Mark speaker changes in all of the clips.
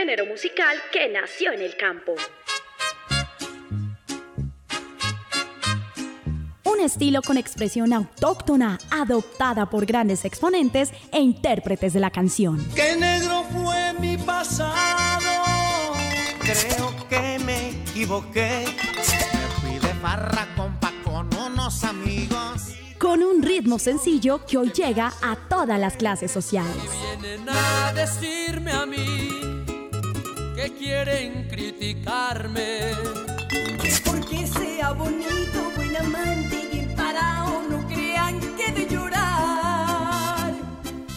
Speaker 1: género musical que nació en el campo.
Speaker 2: Un estilo con expresión autóctona, adoptada por grandes exponentes e intérpretes de la canción.
Speaker 3: ¡Qué negro fue mi pasado! Creo que me equivoqué. Me fui de farra compa con unos amigos.
Speaker 2: Con un ritmo sencillo que hoy llega a todas las clases sociales.
Speaker 4: Vienen a decirme a mí que quieren criticarme.
Speaker 5: Porque sea bonito, buen amante y parado, no crean que de llorar.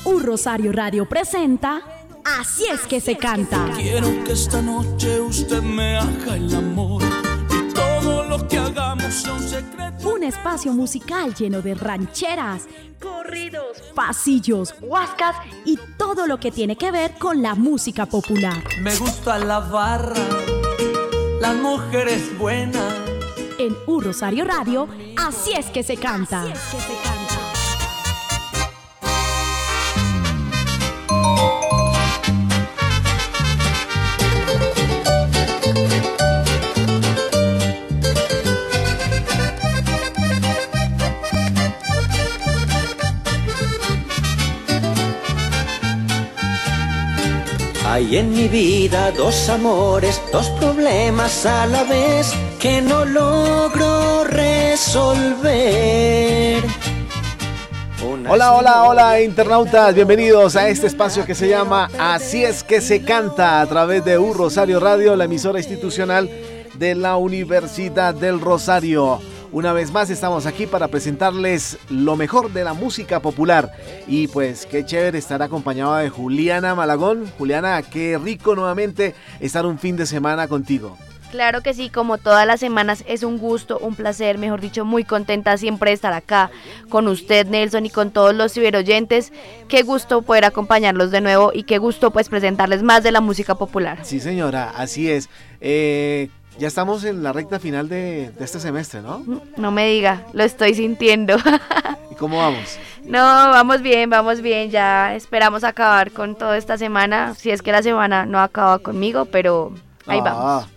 Speaker 2: Un Rosario Radio presenta Así es que se canta.
Speaker 4: Quiero que esta noche usted me haga el amor lo que hagamos sea un secreto.
Speaker 2: Un espacio musical lleno de rancheras,
Speaker 1: Corridos,
Speaker 2: pasillos, huascas y todo lo que tiene que ver con la música popular.
Speaker 4: Me gusta la barra, las mujeres buenas.
Speaker 2: En Un Rosario Radio, Así es que se canta.
Speaker 6: Hay en mi vida dos amores, dos problemas a la vez que no logro resolver.
Speaker 7: Hola, hola, hola internautas, bienvenidos a este espacio que se llama Así es que se canta a través de Un Rosario Radio, la emisora institucional de la Universidad del Rosario. Una vez más estamos aquí para presentarles lo mejor de la música popular y pues qué chévere estar acompañado de Juliana Malagón. Juliana, qué rico nuevamente estar un fin de semana contigo.
Speaker 8: Claro que sí, como todas las semanas es un gusto, un placer, mejor dicho, muy contenta siempre de estar acá con usted, Nelson, y con todos los ciberoyentes. Qué gusto poder acompañarlos de nuevo y qué gusto pues presentarles más de la música popular.
Speaker 7: Sí señora, así es. Eh, ya estamos en la recta final de, de este semestre, ¿no?
Speaker 8: No me diga, lo estoy sintiendo.
Speaker 7: ¿Y cómo vamos?
Speaker 8: no, vamos bien, vamos bien, ya esperamos acabar con toda esta semana, si es que la semana no acaba conmigo, pero ahí
Speaker 7: Ah,
Speaker 8: vamos.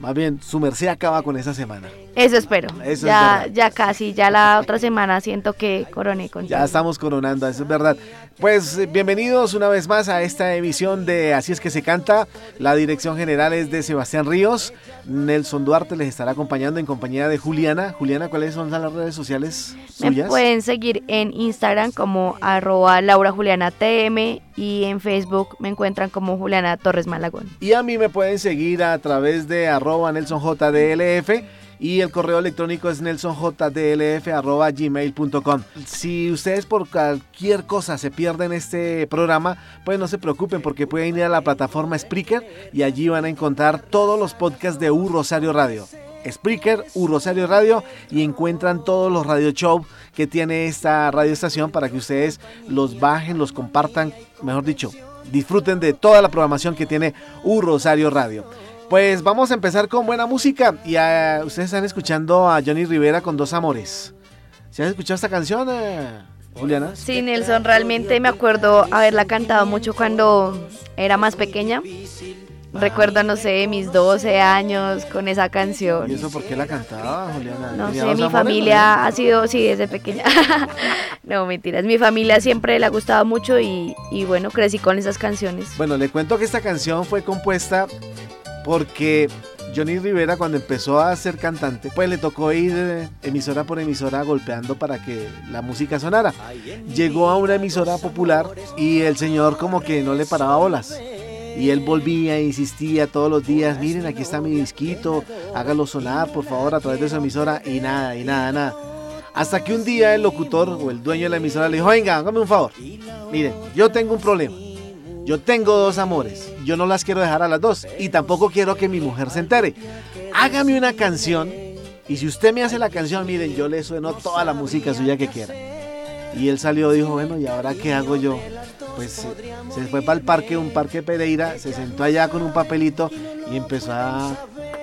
Speaker 7: Más bien, su merced acaba con esa semana.
Speaker 8: Eso espero.
Speaker 7: Eso es
Speaker 8: ya,
Speaker 7: verdad.
Speaker 8: ya casi, ya la otra semana siento que coroné con
Speaker 7: Ya estamos coronando, eso es verdad. Pues eh, bienvenidos una vez más a esta emisión de Así es que se canta. La dirección general es de Sebastián Ríos. Nelson Duarte les estará acompañando en compañía de Juliana. Juliana, ¿cuáles son las redes sociales
Speaker 8: Me
Speaker 7: suyas?
Speaker 8: pueden seguir en Instagram como arroba Laura Juliana TM y en Facebook me encuentran como Juliana Torres Malagón.
Speaker 7: Y a mí me pueden seguir a través de arroba nelsonjdlf y el correo electrónico es nelsonjdlf arroba gmail.com. Si ustedes por cualquier cosa se pierden este programa, pues no se preocupen porque pueden ir a la plataforma Spreaker y allí van a encontrar todos los podcasts de U Rosario Radio. Spreaker, U Rosario Radio y encuentran todos los radio show que tiene esta radioestación para que ustedes los bajen, los compartan, mejor dicho, disfruten de toda la programación que tiene U Rosario Radio. Pues vamos a empezar con buena música y ah, ustedes están escuchando a Johnny Rivera con Dos Amores. ¿Se han escuchado esta canción, eh, Juliana?
Speaker 8: Sí, Nelson, realmente me acuerdo haberla cantado mucho cuando era más pequeña. Recuerdo, no sé, mis 12 años con esa canción.
Speaker 7: ¿Y eso por qué la cantaba, Juliana?
Speaker 8: No
Speaker 7: ¿Tenía
Speaker 8: sé, mi familia ha sido, sí, desde pequeña. no, mentiras. Mi familia siempre le ha gustado mucho y, y bueno, crecí con esas canciones.
Speaker 7: Bueno, le cuento que esta canción fue compuesta porque Johnny Rivera cuando empezó a ser cantante, pues le tocó ir eh, emisora por emisora golpeando para que la música sonara. Llegó a una emisora popular y el señor como que no le paraba bolas. Y él volvía e insistía todos los días, miren, aquí está mi disquito, hágalo sonar, por favor, a través de su emisora. Y nada, y nada, nada. Hasta que un día el locutor o el dueño de la emisora le dijo, venga, hágame un favor. Miren, yo tengo un problema. Yo tengo dos amores. Yo no las quiero dejar a las dos. Y tampoco quiero que mi mujer se entere. Hágame una canción. Y si usted me hace la canción, miren, yo le sueno toda la música suya que quiera. Y él salió y dijo, bueno, ¿y ahora qué hago yo? Pues eh, se fue para el parque, un parque Pereira, se sentó allá con un papelito y empezó a,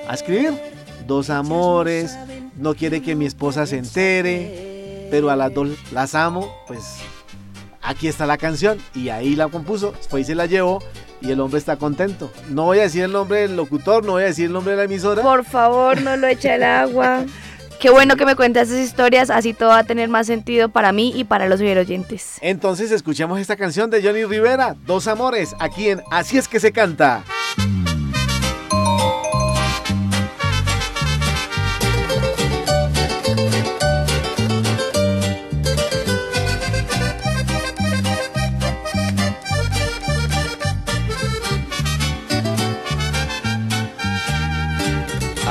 Speaker 7: a escribir. Dos amores, no quiere que mi esposa se entere, pero a las dos las amo, pues aquí está la canción y ahí la compuso, y se la llevó y el hombre está contento. No voy a decir el nombre del locutor, no voy a decir el nombre de la emisora.
Speaker 8: Por favor, no lo eche al agua. Qué bueno que me cuentas esas historias, así todo va a tener más sentido para mí y para los oyentes.
Speaker 7: Entonces escuchemos esta canción de Johnny Rivera, Dos Amores, aquí en Así es que se canta.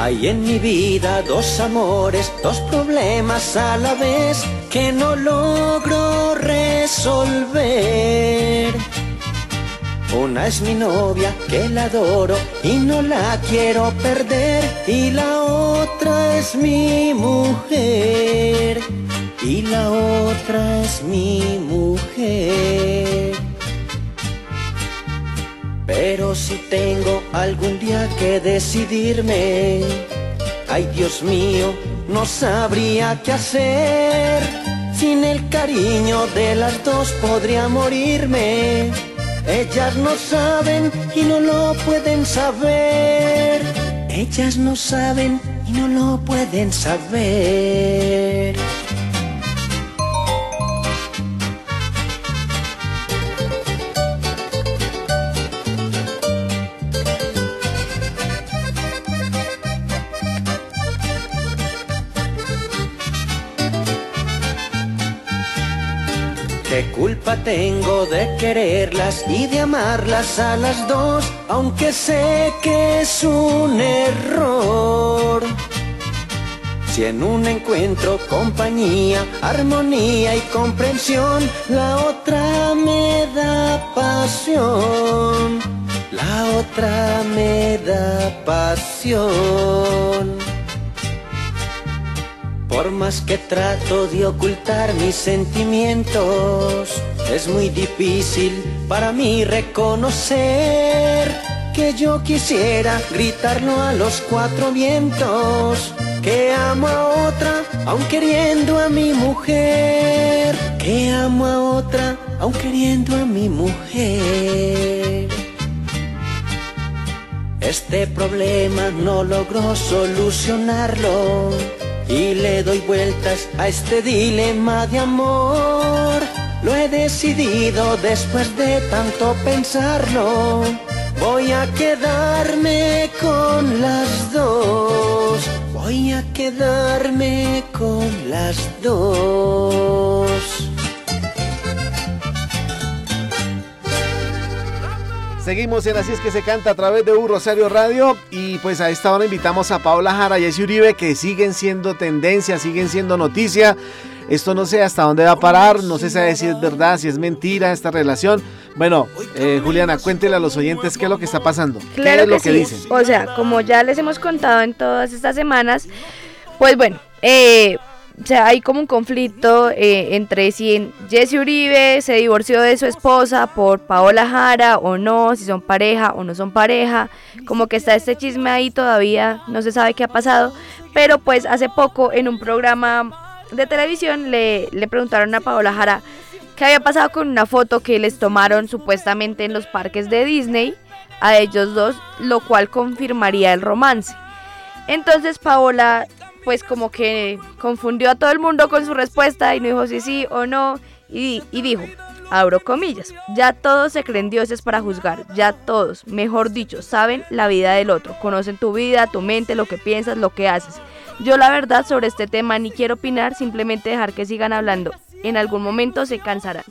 Speaker 6: Hay en mi vida dos amores, dos problemas a la vez que no logro resolver. Una es mi novia que la adoro y no la quiero perder. Y la otra es mi mujer. Y la otra es mi mujer. Pero si tengo algún día que decidirme, ay Dios mío, no sabría qué hacer. Sin el cariño de las dos podría morirme. Ellas no saben y no lo pueden saber. Ellas no saben y no lo pueden saber. ¿Qué culpa tengo de quererlas y de amarlas a las dos, aunque sé que es un error? Si en un encuentro compañía, armonía y comprensión, la otra me da pasión, la otra me da pasión. Por más que trato de ocultar mis sentimientos, es muy difícil para mí reconocer que yo quisiera gritarlo a los cuatro vientos, que amo a otra aun queriendo a mi mujer, que amo a otra aun queriendo a mi mujer. Este problema no logró solucionarlo y le doy vueltas a este dilema de amor. Lo he decidido después de tanto pensarlo. Voy a quedarme con las dos. Voy a quedarme con las dos.
Speaker 7: Seguimos en Así es que se canta a través de U Rosario Radio y pues a esta hora invitamos a Paola Jara y Jesse Uribe que siguen siendo tendencia, siguen siendo noticia. Esto no sé hasta dónde va a parar, no sé si es verdad, si es mentira esta relación. Bueno, eh, Juliana, cuéntele a los oyentes qué es lo que está pasando.
Speaker 8: Claro
Speaker 7: ¿Qué es lo
Speaker 8: que
Speaker 7: que
Speaker 8: sí.
Speaker 7: dicen?
Speaker 8: O sea, como ya les hemos contado en todas estas semanas, pues bueno, eh, o sea, hay como un conflicto eh, entre si Jesse Uribe se divorció de su esposa por Paola Jara o no, si son pareja o no son pareja, como que está este chisme ahí todavía, no se sabe qué ha pasado, pero pues hace poco en un programa de televisión le, le preguntaron a Paola Jara qué había pasado con una foto que les tomaron supuestamente en los parques de Disney a ellos dos, lo cual confirmaría el romance. Entonces Paola pues como que confundió a todo el mundo con su respuesta y no dijo si sí o no y, y dijo, abro comillas, ya todos se creen dioses para juzgar, ya todos, mejor dicho, saben la vida del otro, conocen tu vida, tu mente, lo que piensas, lo que haces. Yo la verdad sobre este tema ni quiero opinar, simplemente dejar que sigan hablando. En algún momento se cansarán.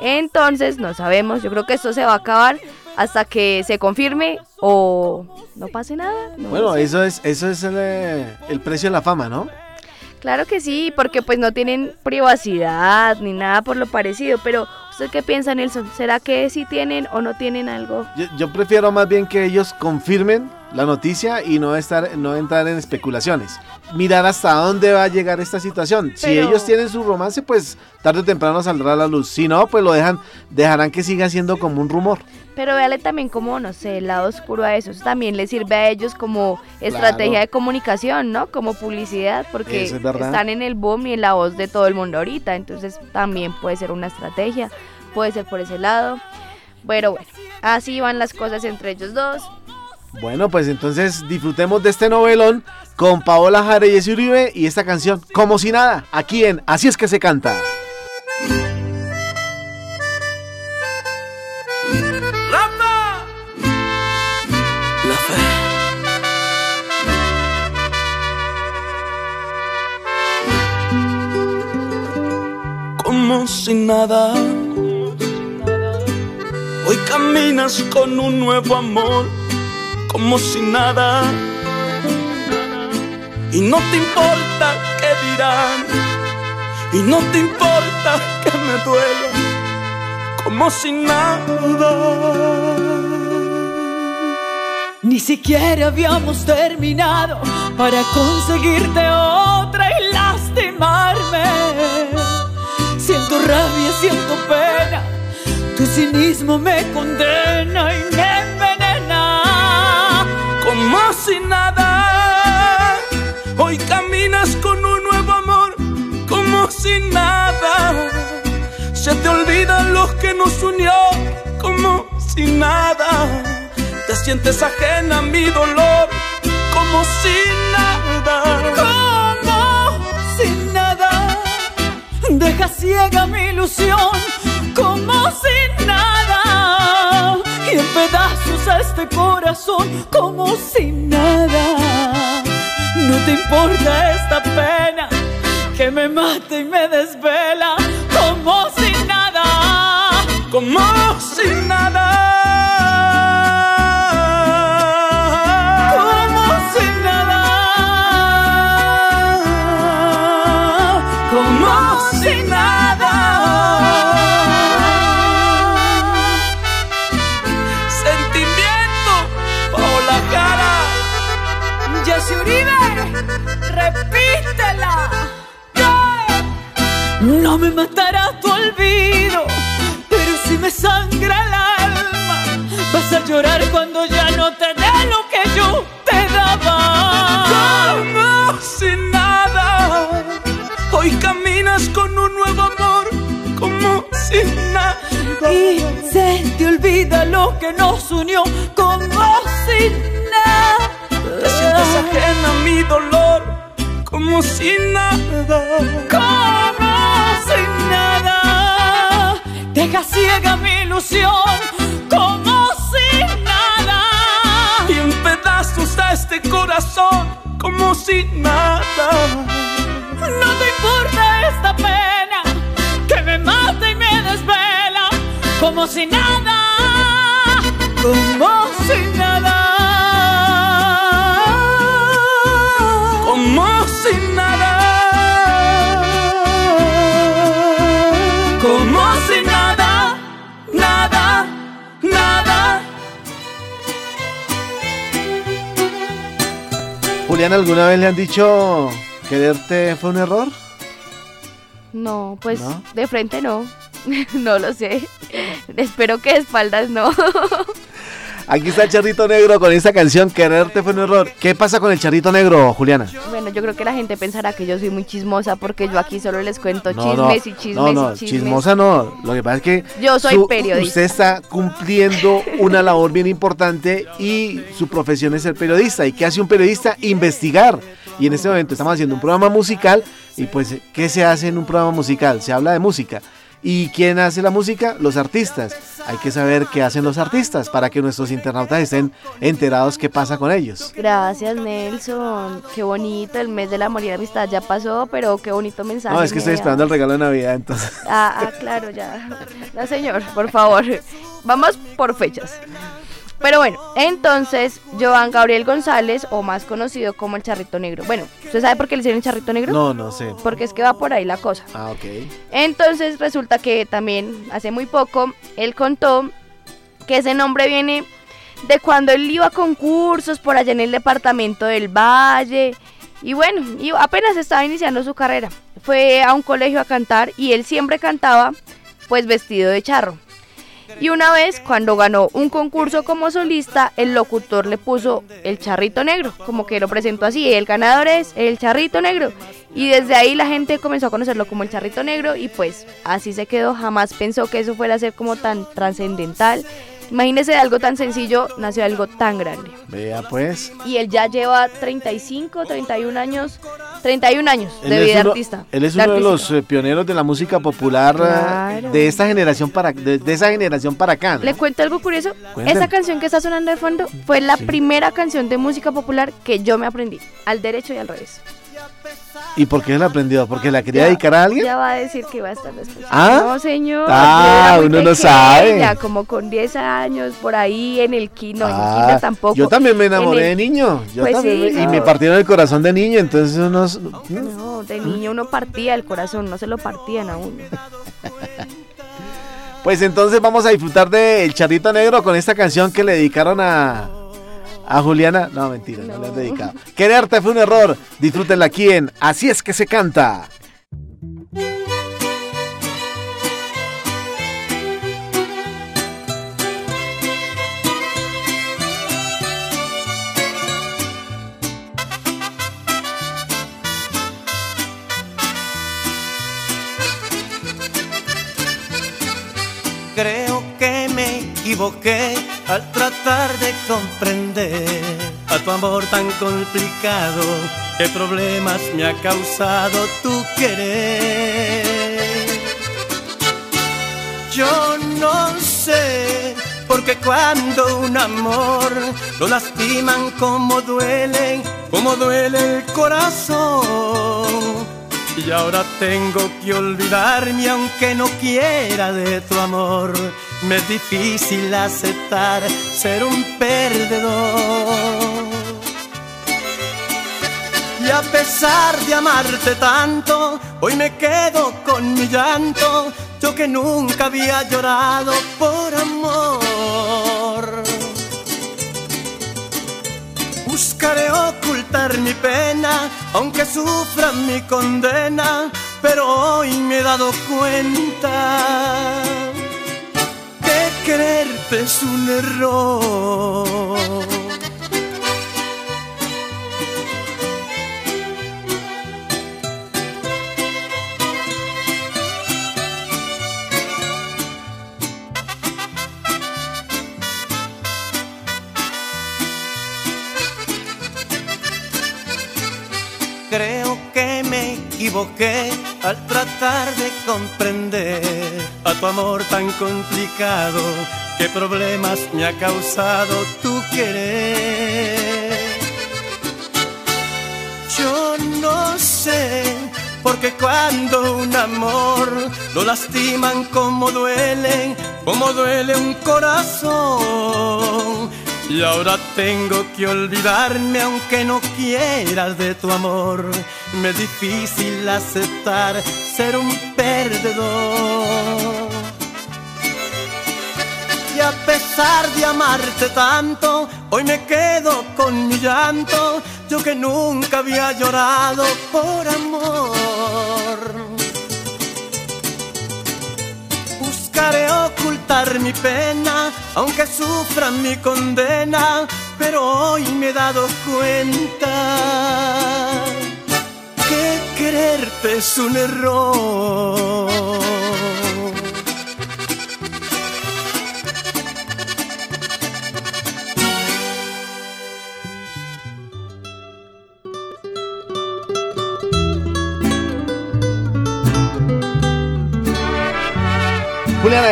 Speaker 8: Entonces, no sabemos, yo creo que esto se va a acabar hasta que se confirme o no pase nada. no
Speaker 7: Bueno,
Speaker 8: sé.
Speaker 7: eso es, eso es el, eh, el precio de la fama, ¿no?
Speaker 8: Claro que sí, porque pues no tienen privacidad ni nada por lo parecido, pero ¿usted qué piensa, Nelson? ¿Será que sí tienen o no tienen algo?
Speaker 7: Yo, yo prefiero más bien que ellos confirmen la noticia y no estar, no entrar en especulaciones. Mirar hasta dónde va a llegar esta situación. Si ellos tienen su romance, pues tarde o temprano saldrá a la luz. Si no, pues lo dejan, dejarán que siga siendo como un rumor.
Speaker 8: Pero véale también como, no sé, el lado oscuro a eso. Eso también les sirve a ellos como estrategia de comunicación, ¿no? Como publicidad, porque
Speaker 7: es
Speaker 8: están en el boom y en la voz de todo el mundo ahorita. Entonces también puede ser una estrategia, puede ser por ese lado. Pero bueno, así van las cosas entre ellos dos.
Speaker 7: Bueno, pues entonces disfrutemos de este novelón con Paola Jare y Jesse Uribe y esta canción Como si nada, aquí en Así es que se canta.
Speaker 4: Rafa. La fe. Como si nada. Hoy caminas con un nuevo amor, como si nada. Y no te importa qué dirán, y no te importa que me duela, como si nada.
Speaker 5: Ni siquiera habíamos terminado para conseguirte otra y lastimarme. Siento rabia, siento pena, tu cinismo me condena y me envenena.
Speaker 4: Como si nada. Hoy caminas con un nuevo amor, como si nada. Se te olvidan los que nos unió, como si nada. Te sientes ajena a mi dolor, como si nada.
Speaker 5: Como si nada, deja ciega mi ilusión, como si nada. En pedazos a este corazón, como si nada. No te importa esta pena que me mata y me desvela, como si nada.
Speaker 4: como si nada.
Speaker 5: Jessy Uribe, repítela. No me matará tu olvido, pero si me sangra el alma, vas a llorar cuando ya no te dé lo que yo te daba.
Speaker 4: Como si nada. Hoy caminas con un nuevo amor, como si nada.
Speaker 5: Y se te olvida lo que nos unió como si nada.
Speaker 4: Te sientes ajena a mi dolor, como si nada.
Speaker 5: como si nada. Deja ciega mi ilusión, como si nada.
Speaker 4: Y en pedazos a este corazón, como si nada.
Speaker 5: No te importa esta pena que me mata y me desvela, como si nada, como si nada.
Speaker 7: Julián, ¿alguna vez le han dicho quererte fue un error?
Speaker 8: No, pues
Speaker 7: ¿No?
Speaker 8: de frente no. no lo sé. Espero que de espaldas no.
Speaker 7: Aquí está el charrito negro con esta canción, quererte fue un error. ¿Qué pasa con el charrito negro, Juliana?
Speaker 8: bueno, yo creo que la gente pensará que yo soy muy chismosa porque yo aquí solo les cuento
Speaker 7: No, no,
Speaker 8: chismes y chismes
Speaker 7: no, no,
Speaker 8: y chismes.
Speaker 7: chismosa no. Lo que pasa es que
Speaker 8: Yo soy periodista.
Speaker 7: Usted está cumpliendo una labor bien importante y su profesión es ser periodista. ¿Y qué hace un periodista? Investigar. Y en este momento estamos haciendo un programa musical y pues, ¿qué se hace en un programa musical? Se habla de música. ¿Y quién hace la música? Los artistas. Hay que saber qué hacen los artistas para que nuestros internautas estén enterados qué pasa con ellos.
Speaker 8: Gracias, Nelson. Qué bonito. El mes del amor y la amistad ya pasó, pero qué bonito mensaje.
Speaker 7: No, es que estoy esperando el regalo de Navidad, entonces.
Speaker 8: Ah, ah, claro, ya. No, señor, por favor. Vamos por fechas. Pero bueno, entonces, Joan Gabriel González, o más conocido como el Charrito Negro. Bueno, ¿usted sabe por qué le hicieron el Charrito Negro?
Speaker 7: No, no sé.
Speaker 8: Porque es que va por ahí la cosa.
Speaker 7: Ah, ok.
Speaker 8: Entonces resulta que también hace muy poco él contó que ese nombre viene de cuando él iba a concursos por allá en el departamento del Valle. Y bueno, y apenas estaba iniciando su carrera. Fue a un colegio a cantar y él siempre cantaba pues vestido de charro. Y una vez, cuando ganó un concurso como solista, el locutor le puso el charrito negro, como que lo presentó así, el ganador es el charrito negro. Y desde ahí la gente comenzó a conocerlo como el charrito negro y pues así se quedó, jamás pensó que eso fuera a ser como tan trascendental. Imagínese de algo tan sencillo, nació algo tan grande.
Speaker 7: Vea pues.
Speaker 8: Y él ya lleva 35, 31 años, 31 años
Speaker 7: Él
Speaker 8: de vida
Speaker 7: uno-
Speaker 8: artista.
Speaker 7: Él es uno de los eh, pioneros de la música popular eh,
Speaker 8: Claro.
Speaker 7: de esta generación para de, de esa generación para acá. ¿no?
Speaker 8: Le cuento algo curioso.
Speaker 7: Cuéntame.
Speaker 8: Esa canción que está sonando de fondo fue la
Speaker 7: Sí.
Speaker 8: primera canción de música popular que yo me aprendí, al derecho y al revés.
Speaker 7: ¿Y por qué la aprendió? ¿Porque la quería
Speaker 8: Ya-
Speaker 7: dedicar a alguien?
Speaker 8: Ya va a decir que va a estar después.
Speaker 7: ¿Ah?
Speaker 8: No, señor.
Speaker 7: Ah, uno no sabe.
Speaker 8: pequeña, como con 10 años, por ahí en el en el
Speaker 7: Ah,
Speaker 8: tampoco.
Speaker 7: Yo también me
Speaker 8: En
Speaker 7: enamoré de niño. Yo
Speaker 8: Pues
Speaker 7: también
Speaker 8: sí,
Speaker 7: me- y me partieron el corazón de niño, entonces unos...
Speaker 8: No, de niño uno partía el corazón, no se lo partían a uno.
Speaker 7: Pues entonces vamos a disfrutar de El Charrito Negro con esta canción que le dedicaron a, a Juliana. No, mentira, no, le han dedicado. Quererte fue un error. Disfrútenla aquí en Así es que se canta.
Speaker 3: Creo que me equivoqué al tratar de comprender a tu amor tan complicado. ¿Qué problemas me ha causado tu querer? Yo no sé, porque cuando un amor lo lastiman como duele, como duele el corazón. Y ahora tengo que olvidarme aunque no quiera de tu amor. Me es difícil aceptar ser un perdedor. Y a pesar de amarte tanto, hoy me quedo con mi llanto. Yo que nunca había llorado por amor. Buscaré ocultar mi pena, aunque sufra mi condena, pero hoy me he dado cuenta quererte es un error. Creo que me equivoqué al tratar de comprender a tu amor tan complicado. ¿Qué problemas me ha causado tu querer? Yo no sé, porque cuando un amor lo lastiman como duele, como duele un corazón. Y ahora tengo que olvidarme aunque no quieras de tu amor. Me es difícil aceptar ser un perdedor. Y a pesar de amarte tanto, hoy me quedo con mi llanto. Yo que nunca había llorado por amor. Buscaré ocultar mi pena, aunque sufra mi condena, pero hoy me he dado cuenta que quererte es un error.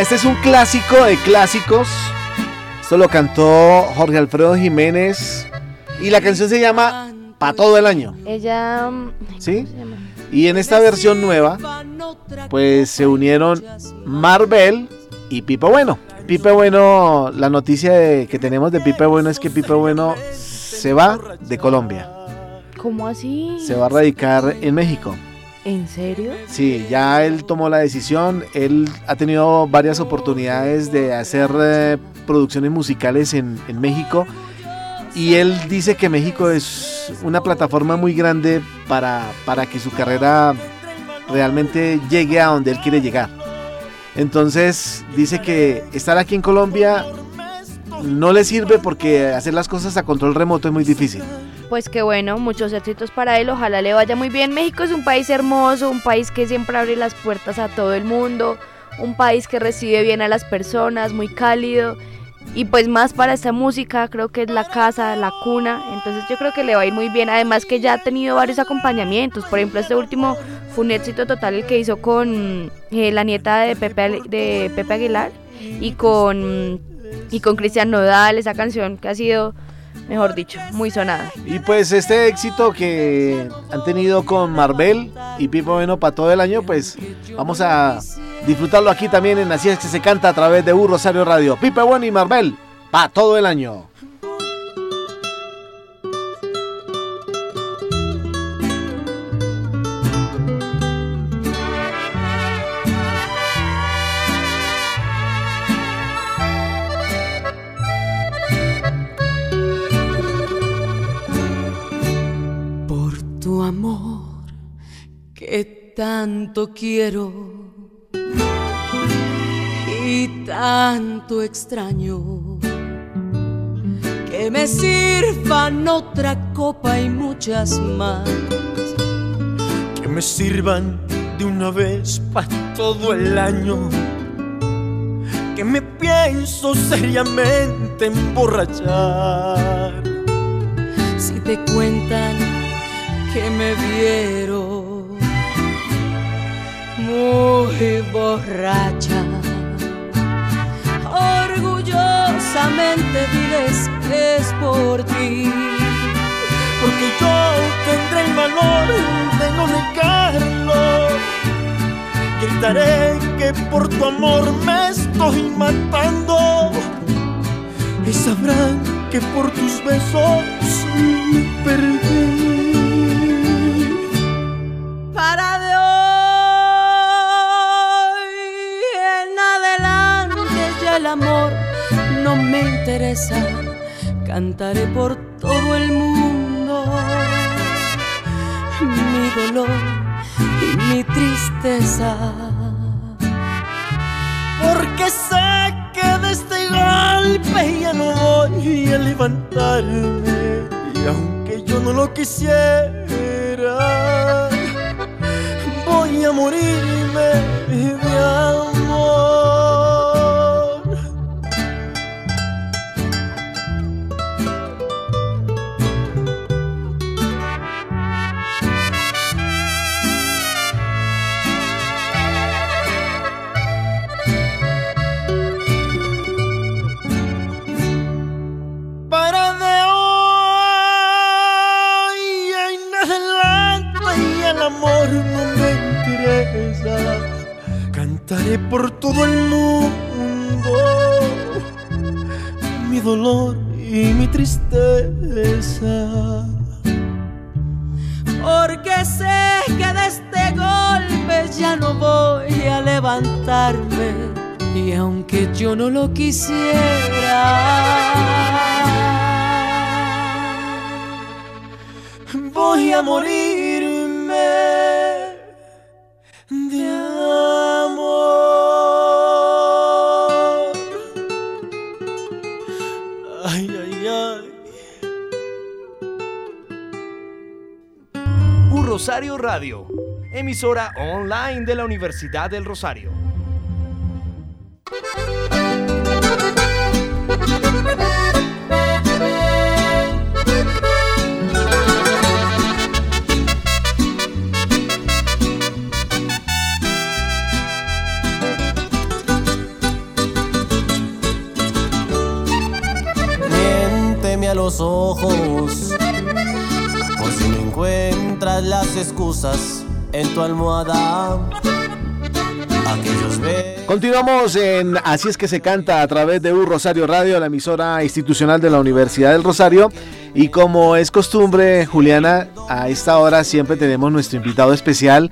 Speaker 7: Este es un clásico de clásicos. Esto lo cantó Jorge Alfredo Jiménez. Y la canción se llama Pa' todo el año.
Speaker 8: Ella.
Speaker 7: ¿Sí? Y en esta versión nueva, pues se unieron Marvel y Pipe Bueno. Pipe Bueno, la noticia de- que tenemos de Pipe Bueno es que Pipe Bueno se va de Colombia.
Speaker 8: ¿Cómo así?
Speaker 7: Se va a radicar en México.
Speaker 8: ¿En serio?
Speaker 7: Sí, ya él tomó la decisión. Él ha tenido varias oportunidades de hacer eh, producciones musicales en, en México. Y él dice que México es una plataforma muy grande para, para que su carrera realmente llegue a donde él quiere llegar. Entonces dice que estar aquí en Colombia no le sirve porque hacer las cosas a control remoto es muy difícil.
Speaker 8: Pues qué bueno, muchos éxitos para él, ojalá le vaya muy bien. México es un país hermoso, un país que siempre abre las puertas a todo el mundo, un país que recibe bien a las personas, muy cálido. Y pues más para esta música, creo que es la casa, la cuna, entonces yo creo que le va a ir muy bien. Además que ya ha tenido varios acompañamientos, por ejemplo este último fue un éxito total el que hizo con eh, la nieta de Pepe, de Pepe Aguilar y con, y con Cristian Nodal, esa canción que ha sido mejor dicho, muy sonada.
Speaker 7: Y pues este éxito que han tenido con Marvel y Pipo Bueno para todo el año, pues vamos a disfrutarlo aquí también en Así es que se canta a través de U Rosario Radio. Pipe Bueno y Marvel para todo el año.
Speaker 5: Tanto quiero y tanto extraño que me sirvan otra copa y muchas más.
Speaker 3: Que me sirvan de una vez para todo el año. Que me pienso seriamente emborrachar.
Speaker 5: Si te cuentan que me vieron muy borracha. Orgullosamente diles que es por ti.
Speaker 3: Porque yo tendré el valor de no negarlo. Gritaré que por tu amor me estoy matando. Y sabrán que por tus besos me perdí.
Speaker 5: Me interesa, cantaré por todo el mundo mi dolor y mi tristeza.
Speaker 3: Porque sé que de este golpe ya no voy a levantarme y aunque yo no lo quisiera, voy a morirme de Por todo el mundo mi dolor y mi tristeza.
Speaker 5: Porque sé que de este golpe ya no voy a levantarme. Y aunque yo no lo quisiera, voy a morirme.
Speaker 9: Rosario Radio, emisora online de la Universidad del Rosario.
Speaker 3: Miénteme a los ojos si no las excusas en tu almohada.
Speaker 7: Continuamos en Así es que se canta a través de U Rosario Radio, la emisora institucional de la Universidad del Rosario. Y como es costumbre, Juliana, a esta hora siempre tenemos nuestro invitado especial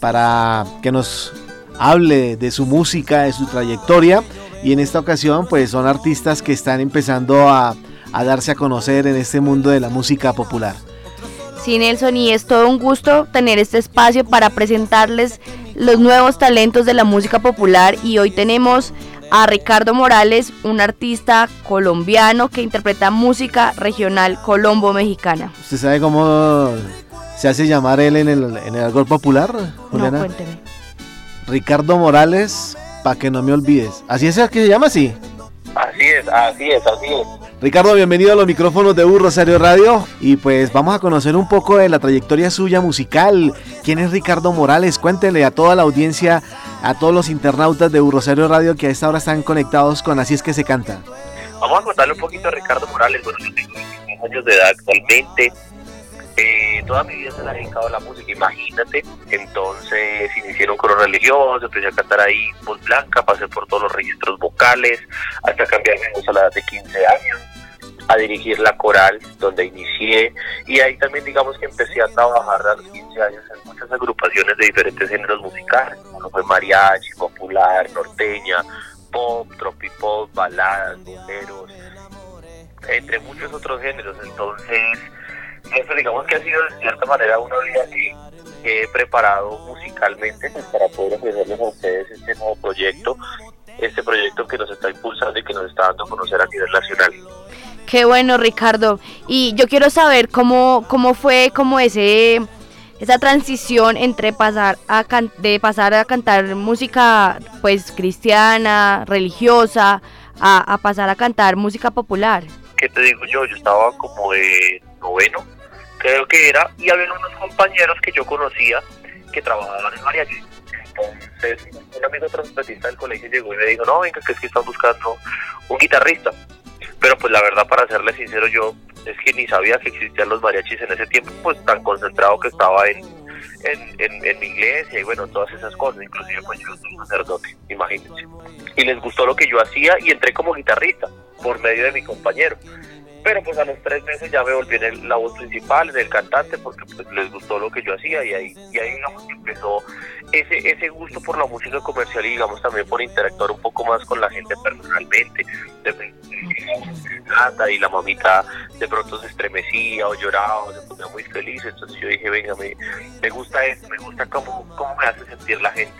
Speaker 7: para que nos hable de su música, de su trayectoria. Y en esta ocasión, pues son artistas que están empezando a, a darse a conocer en este mundo de la música popular.
Speaker 8: Sí, Nelson, y es todo un gusto tener este espacio para presentarles los nuevos talentos de la música popular y hoy tenemos a Ricardo Morales, un artista colombiano que interpreta música regional colombo-mexicana.
Speaker 7: ¿Usted sabe cómo se hace llamar él en el, en el alcohol popular, Juliana?
Speaker 8: No, cuénteme.
Speaker 7: Ricardo Morales, para que no me olvides. ¿Así es el que se llama así?
Speaker 10: Así es, así es, así es.
Speaker 7: Ricardo, bienvenido a los micrófonos de U Rosario Radio y pues vamos a conocer un poco de la trayectoria suya musical. ¿Quién es Ricardo Morales? Cuéntele a toda la audiencia, a todos los internautas de U Rosario Radio que a esta hora están conectados con Así es que se canta.
Speaker 10: Vamos a contarle un poquito a Ricardo Morales. Bueno, yo tengo 25 años de edad actualmente. Eh, toda mi vida se la he dedicado a la música, imagínate. Entonces inicié un coro religioso, empecé a cantar ahí voz blanca, pasé por todos los registros vocales, hasta cambiarme de voz a la edad de 15 años, a dirigir la coral donde inicié. Y ahí también digamos que empecé a trabajar a los 15 años en muchas agrupaciones de diferentes géneros musicales, como fue mariachi, popular, norteña, pop, tropipop, baladas, boleros, entre muchos otros géneros. Entonces eso digamos que ha sido de cierta manera una vida que, que he preparado musicalmente pues, para poder ofrecerles a ustedes este nuevo proyecto, este proyecto que nos está impulsando y que nos está dando a conocer a nivel nacional.
Speaker 8: Qué bueno, Ricardo. Y yo quiero saber cómo, cómo fue como ese esa transición entre pasar a can- de pasar a cantar música pues cristiana, religiosa, a, a pasar a cantar música popular.
Speaker 10: ¿Qué te digo yo? Yo estaba como de noveno, creo que era, y había unos compañeros que yo conocía que trabajaban en mariachi. Entonces, un amigo trompetista del colegio llegó y me dijo, no, venga, que es que están buscando un guitarrista. Pero pues la verdad, para serle sincero, yo es que ni sabía que existían los mariachis en ese tiempo, pues tan concentrado que estaba en, en, en, en mi iglesia y bueno, todas esas cosas, inclusive pues yo soy sacerdote, imagínense. Y les gustó lo que yo hacía y entré como guitarrista por medio de mi compañero. Pero pues a los tres meses ya me volví en el- la voz principal, en el cantante, porque pues les gustó lo que yo hacía y ahí, y ahí empezó ese, ese gusto por la música comercial y digamos también por interactuar un poco más con la gente personalmente. De pronto, canta y la mamita de pronto se estremecía o lloraba o se ponía muy feliz, entonces yo dije, venga, me, me gusta esto, me gusta cómo, cómo me hace sentir la gente.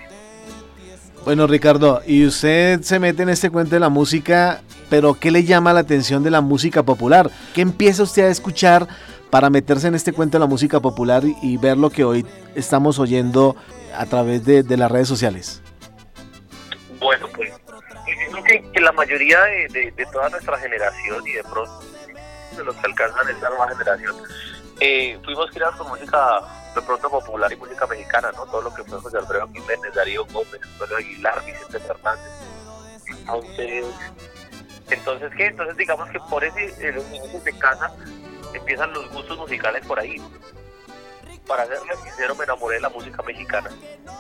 Speaker 7: Bueno, Ricardo, y usted se mete en este cuento de la música, pero ¿qué le llama la atención de la música popular? ¿Qué empieza usted a escuchar para meterse en este cuento de la música popular y, ver lo que hoy estamos oyendo a través de, de las redes sociales?
Speaker 10: Bueno, pues yo creo que, que la mayoría de, de, de toda nuestra generación y de pronto de los que alcanzan esta nueva generación, eh, fuimos criados con música de pronto popular y música mexicana, ¿no? Todo lo que fue José Alfredo Jiménez, Darío Gómez, Antonio Aguilar, Vicente Fernández. Entonces, entonces ¿qué? Entonces digamos que por ese, los inicios de casa empiezan los gustos musicales por ahí. Para serles sincero, me enamoré de la música mexicana,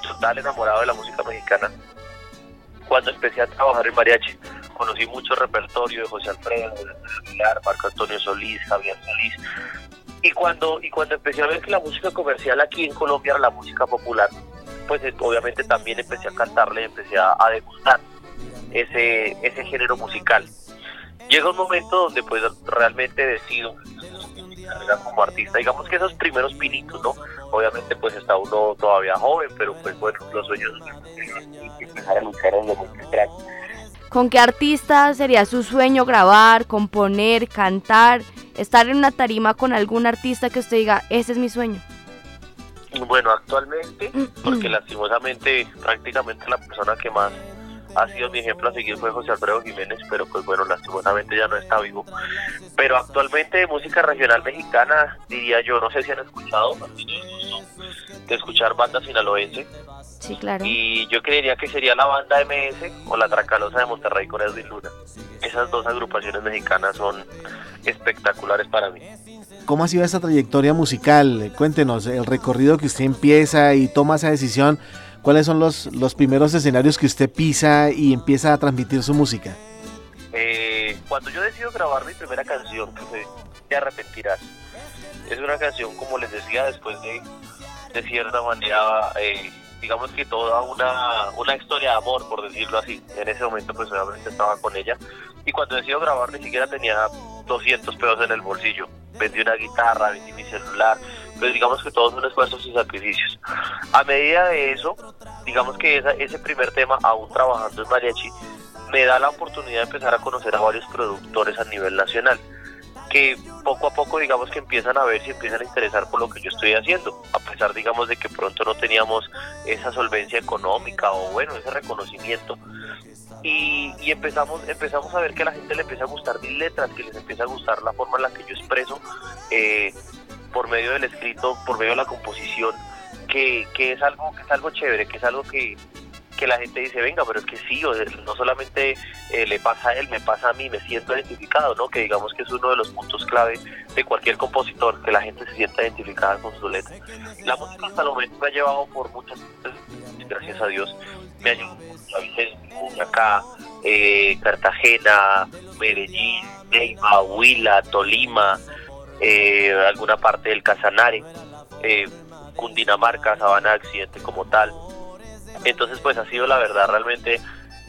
Speaker 10: total enamorado de la música mexicana cuando empecé a trabajar en mariachi. Conocí mucho repertorio de José Alfredo, de Aguilar, Marco Antonio Solís, Javier Solís. Y cuando, y cuando empecé a ver que la música comercial aquí en Colombia era la música popular, pues obviamente también empecé a cantarle, empecé a, a degustar ese, ese género musical. Llega un momento donde pues realmente decido como artista, digamos que esos primeros pinitos, ¿no? Obviamente pues está uno todavía joven, pero pues bueno, los sueños y empezar a luchar desde muy temprano.
Speaker 8: ¿Con qué artista sería su sueño grabar, componer, cantar, estar en una tarima con algún artista que usted diga, ese es mi sueño?
Speaker 10: Bueno, actualmente, porque lastimosamente prácticamente la persona que más ha sido mi ejemplo a seguir fue José Alfredo Jiménez, pero pues bueno, lastimosamente ya no está vivo. Pero actualmente de música regional mexicana, diría yo, no sé si han escuchado, de escuchar banda sinaloense,
Speaker 8: Sí, claro.
Speaker 10: y yo creería que sería la banda MS o la Tracalosa de Monterrey con Edwin Luna. Esas dos agrupaciones mexicanas son espectaculares para mí.
Speaker 7: ¿Cómo ha sido esa trayectoria musical? Cuéntenos el recorrido que usted empieza y toma esa decisión. ¿Cuáles son los, los primeros escenarios que usted pisa y empieza a transmitir su música?
Speaker 10: Eh, cuando yo decido grabar mi primera canción, Te arrepentirás, es una canción, como les decía, después de, de cierta manera, eh, digamos que toda una, una historia de amor, por decirlo así. En ese momento, pues obviamente estaba con ella. Y cuando decido grabar, ni siquiera tenía 200 pesos en el bolsillo. Vendí una guitarra, vendí mi celular. Pero digamos que todos son esfuerzos y sacrificios. A medida de eso, digamos que ese primer tema, aún trabajando en mariachi, me da la oportunidad de empezar a conocer a varios productores a nivel nacional que poco a poco digamos que empiezan a ver si empiezan a interesar por lo que yo estoy haciendo, a pesar digamos de que pronto no teníamos esa solvencia económica o bueno, ese reconocimiento. Y, empezamos empezamos a ver que a la gente le empieza a gustar mis letras, que les empieza a gustar la forma en la que yo expreso eh, por medio del escrito, por medio de la composición, que, que es algo que es algo chévere, que es algo que, que la gente dice, venga, pero es que sí, no solamente eh, le pasa a él, me pasa a mí, me siento identificado, ¿no? Que digamos que es uno de los puntos clave de cualquier compositor, que la gente se sienta identificada con su letra. La música hasta el momento me ha llevado por muchas gracias a Dios, me ha llevado a acá, eh, Cartagena, Medellín, Neiva, Huila, Tolima, eh, alguna parte del Casanare, Cundinamarca, Sabana Accidente como tal, entonces, pues ha sido la verdad realmente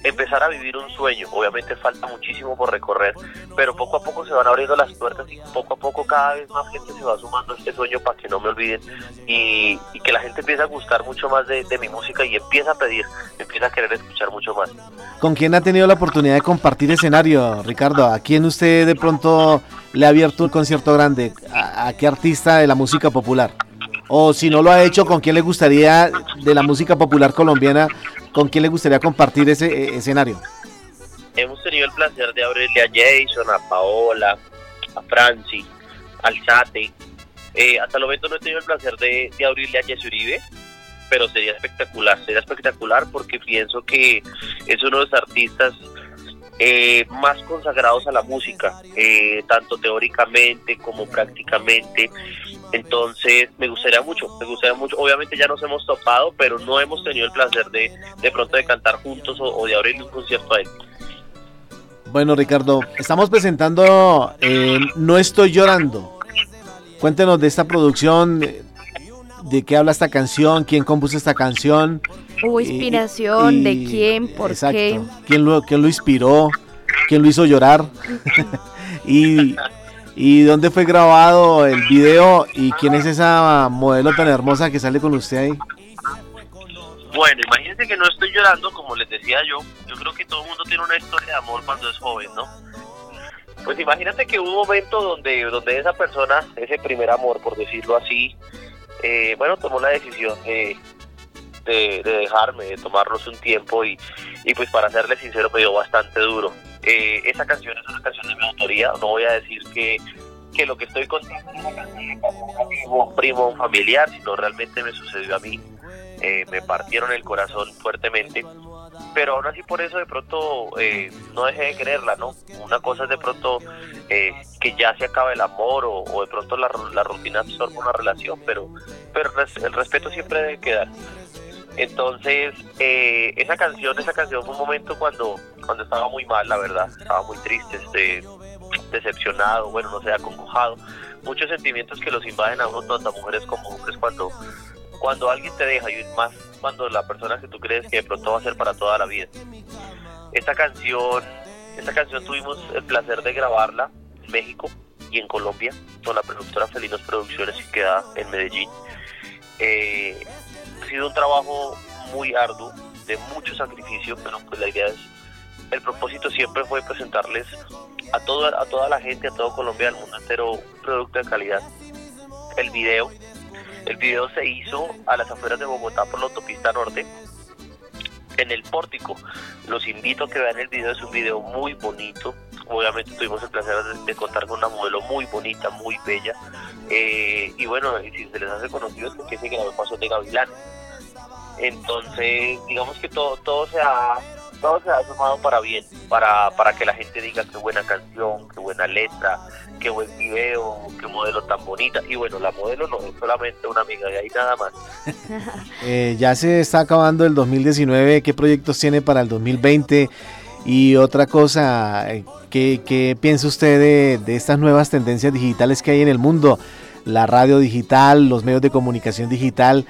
Speaker 10: empezar a vivir un sueño. Obviamente falta muchísimo por recorrer, pero poco a poco se van abriendo las puertas y poco a poco cada vez más gente se va sumando a este sueño para que no me olviden y, que la gente empiece a gustar mucho más de, mi música y empieza a pedir, empieza a querer escuchar mucho más.
Speaker 7: ¿Con quién ha tenido la oportunidad de compartir escenario, Ricardo? ¿A quién usted de pronto le ha abierto un concierto grande? a qué artista de la música popular? O si no lo ha hecho, ¿con quién le gustaría, de la música popular colombiana, con quién le gustaría compartir ese eh, escenario?
Speaker 10: Hemos tenido el placer de abrirle a Jason, a Paola, a Franci, al Sate. Eh, hasta el momento no he tenido el placer de, abrirle a Jesse Uribe, pero sería espectacular, sería espectacular porque pienso que es uno de los artistas eh, más consagrados a la música, tanto teóricamente como prácticamente. Entonces, me gustaría mucho, me gustaría mucho. Obviamente ya nos hemos topado, pero no hemos tenido el placer de de pronto de cantar juntos o, de abrir un concierto a él.
Speaker 7: Bueno, Ricardo, estamos presentando eh, No Estoy Llorando. Cuéntenos de esta producción, de qué habla esta canción, quién compuso esta canción.
Speaker 8: Hubo inspiración, de quién, por qué.
Speaker 7: ¿Quién lo, quién lo inspiró, quién lo hizo llorar. y ¿Y dónde fue grabado el video y quién es esa modelo tan hermosa que sale con usted ahí?
Speaker 10: Bueno, imagínense que no estoy llorando, como les decía yo. Yo creo que todo el mundo tiene una historia de amor cuando es joven, ¿no? Pues imagínate que hubo un momento donde, donde esa persona, ese primer amor, por decirlo así, eh, bueno, tomó la decisión de, de, dejarme, de tomarnos un tiempo y, y pues para serle sincero me dio bastante duro. Eh, esa canción es una canción de mi autoría, no voy a decir que, que lo que estoy contando es una canción primo, un familiar, sino realmente me sucedió a mí. Eh, me partieron el corazón fuertemente, pero aún así por eso de pronto eh, no dejé de quererla, ¿no? Una cosa es de pronto que ya se acaba el amor o, de pronto la, la rutina absorbe una relación, pero, pero el respeto siempre debe quedar. Entonces, eh, esa canción, esa canción fue un momento cuando, cuando estaba muy mal, la verdad, estaba muy triste, este, decepcionado, bueno, no sé, acongojado, muchos sentimientos que los invaden a uno, tanto mujeres como hombres, cuando, cuando alguien te deja y más cuando la persona que tú crees que de pronto va a ser para toda la vida. Esta canción, esta canción tuvimos el placer de grabarla en México y en Colombia con la productora Felinos Producciones que queda en Medellín. Eh, ha sido un trabajo muy arduo, de mucho sacrificio, pero pues la idea es, el propósito siempre fue presentarles a toda, a toda la gente, a todo Colombia, al mundo entero, un producto de calidad. El video, el video se hizo a las afueras de Bogotá por la autopista norte, en el pórtico. Los invito a que vean el video, es un video muy bonito. Obviamente tuvimos el placer de, contar con una modelo muy bonita, muy bella. Eh, y bueno, si se les hace conocido es porque ese grabó Paso de Gavilán. Entonces, digamos que todo, todo se ha todo se ha sumado para bien, para, para que la gente diga qué buena canción, qué buena letra, qué buen video, qué modelo tan bonita. Y bueno, la modelo no es solamente una amiga, y ahí nada más.
Speaker 7: Eh, ya se está acabando el 2019, ¿qué proyectos tiene para el 2020? Y otra cosa, eh, ¿qué, piensa usted de, de estas nuevas tendencias digitales que hay en el mundo? La radio digital, los medios de comunicación digital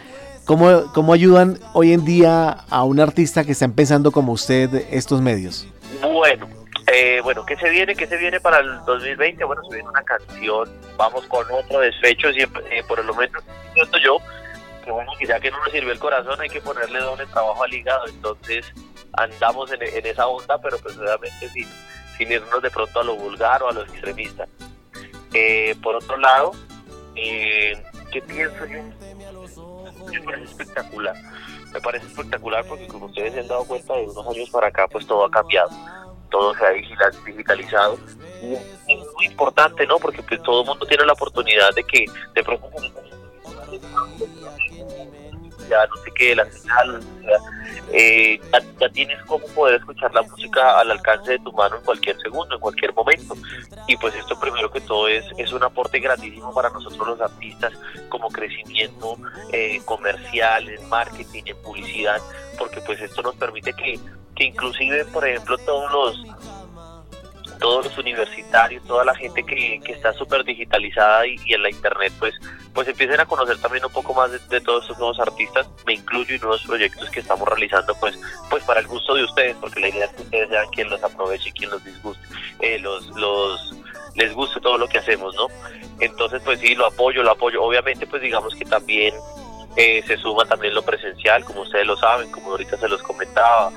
Speaker 7: ¿Cómo, ¿Cómo ayudan hoy en día a un artista que está empezando como usted estos medios?
Speaker 10: Bueno, eh, bueno, ¿qué se viene? ¿Qué se viene para el 2020? Bueno, se viene una canción, vamos con otro desfecho, siempre, eh, por lo menos yo, que bueno, ya que no nos sirvió el corazón hay que ponerle doble trabajo al hígado, entonces andamos en, esa onda, pero pues obviamente sin, sin irnos de pronto a lo vulgar o a lo extremista. Eh, por otro lado, eh, ¿qué pienso yo? Me parece espectacular. Me parece espectacular porque como ustedes se han dado cuenta de unos años para acá, pues todo ha cambiado. Todo se ha digitalizado. Y es muy importante, ¿no? Porque pues todo el mundo tiene la oportunidad de que de pronto ya no sé qué, la señal, eh, ya, ya tienes cómo poder escuchar la música al alcance de tu mano en cualquier segundo, en cualquier momento. Y pues esto primero que todo es, es un aporte grandísimo para nosotros los artistas como crecimiento eh, comercial, en marketing, en publicidad, porque pues esto nos permite que, que inclusive, por ejemplo, todos los todos los universitarios, toda la gente que, que está súper digitalizada y, en la internet, pues, pues empiecen a conocer también un poco más de, de todos estos nuevos artistas, me incluyo y nuevos proyectos que estamos realizando, pues, pues para el gusto de ustedes, porque la idea es que ustedes sean quien los aproveche y quien los disguste, eh, los, los, les guste todo lo que hacemos, ¿no? Entonces, pues sí, lo apoyo, lo apoyo. Obviamente, pues digamos que también eh, se suma también lo presencial, como ustedes lo saben, como ahorita se los comentaba,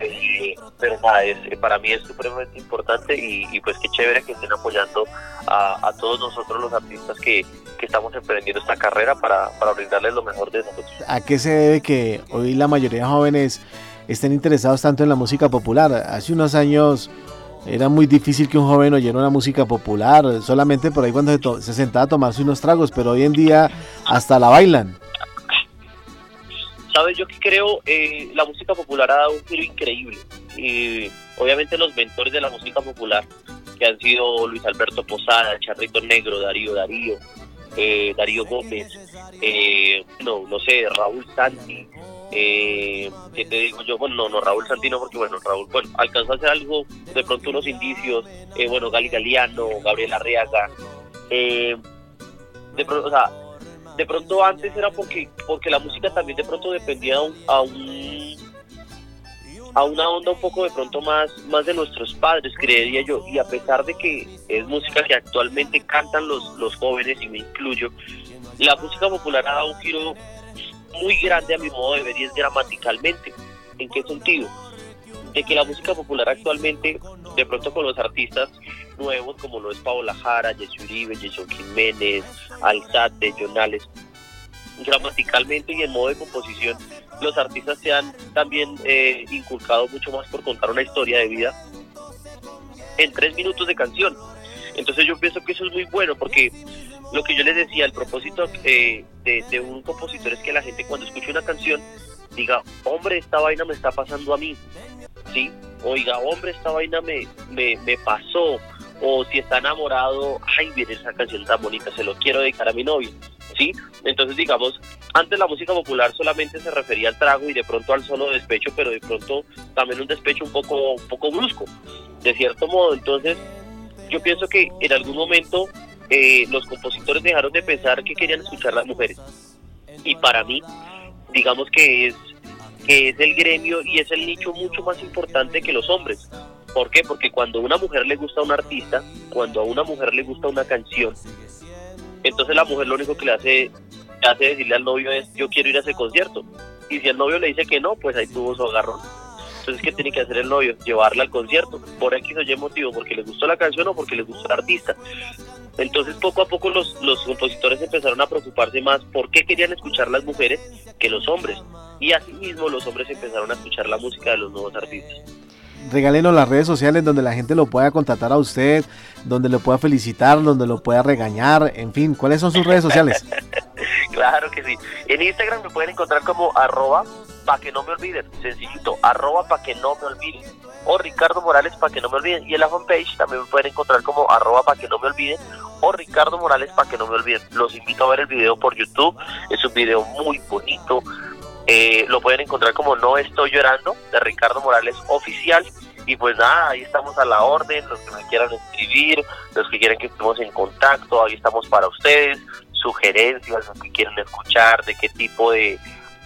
Speaker 10: eh, pero nada, es, eh, para mí es supremamente importante y, y pues qué chévere que estén apoyando a, a todos nosotros los artistas que, que estamos emprendiendo esta carrera para, para brindarles lo mejor de nosotros.
Speaker 7: ¿A qué se debe que hoy la mayoría de jóvenes estén interesados tanto en la música popular? Hace unos años era muy difícil que un joven oyera una música popular, solamente por ahí cuando se, se sentaba a tomarse unos tragos, pero hoy en día hasta la bailan.
Speaker 10: Sabes, yo que creo, eh, la música popular ha dado un giro increíble. Y obviamente los mentores de la música popular, que han sido Luis Alberto Posada, Charrito Negro, Darío Darío, eh, Darío Gómez, eh, no, no sé, Raúl Santi, eh, ¿qué te digo yo? Bueno, no, no, Raúl Santi no, porque bueno, Raúl, bueno, alcanzó a hacer algo, de pronto unos indicios, eh, bueno, Gali Galiano, Gabriel Arriaga, eh, de pronto, o sea, de pronto antes era porque porque la música también de pronto dependía a un, a un una onda un poco de pronto más más de nuestros padres creería yo. Y a pesar de que es música que actualmente cantan los los jóvenes y me incluyo la música popular ha dado un giro muy grande a mi modo de ver y es gramaticalmente en qué sentido de que la música popular actualmente de pronto con los artistas nuevos como lo es Paola Jara, Jesse Uribe, Jason Jiménez, Alzate, Jonales. Gramaticalmente y en modo de composición, los artistas se han también eh, inculcado mucho más por contar una historia de vida en tres minutos de canción. Entonces yo pienso que eso es muy bueno porque lo que yo les decía, el propósito eh, de, de un compositor es que la gente cuando escuche una canción diga, hombre, esta vaina me está pasando a mí, ¿sí? Oiga, hombre, esta vaina me, me, me pasó, o si está enamorado, ay, viene esa canción tan bonita, se lo quiero dedicar a mi novio, ¿sí? Entonces, digamos, antes la música popular solamente se refería al trago y de pronto al solo despecho, pero de pronto también un despecho un poco, un poco brusco, de cierto modo. Entonces, yo pienso que en algún momento eh, los compositores dejaron de pensar que querían escuchar las mujeres. Y para mí, digamos que es, que es el gremio y es el nicho mucho más importante que los hombres. ¿Por qué? Porque cuando a una mujer le gusta un artista, cuando a una mujer le gusta una canción, entonces la mujer lo único que le hace, le hace decirle al novio es yo quiero ir a ese concierto. Y si el novio le dice que no, pues ahí tuvo su agarrón. Entonces, ¿qué tiene que hacer el novio? Llevarla al concierto, por X o Y motivo, porque le gustó la canción o porque le gustó el artista. Entonces, poco a poco los, los compositores empezaron a preocuparse más por qué querían escuchar las mujeres que los hombres. Y asimismo los hombres empezaron a escuchar la música de los nuevos artistas.
Speaker 7: Regálenos las redes sociales donde la gente lo pueda contactar a usted, donde lo pueda felicitar, donde lo pueda regañar, en fin, ¿cuáles son sus redes sociales?
Speaker 10: Claro que sí. En Instagram me pueden encontrar como arroba pa' que no me olviden. Sencillito, arroba pa' que no me olviden. O Ricardo Morales pa' que no me olviden. Y en la fanpage también me pueden encontrar como arroba pa' que no me olviden. O Ricardo Morales pa' que no me olviden. Los invito a ver el video por YouTube. Es un video muy bonito. Eh, lo pueden encontrar como No Estoy Llorando de Ricardo Morales Oficial. Y pues nada, ahí estamos a la orden, los que me quieran escribir, los que quieran que estemos en contacto, ahí estamos para ustedes, sugerencias, los que quieren escuchar, de qué tipo de,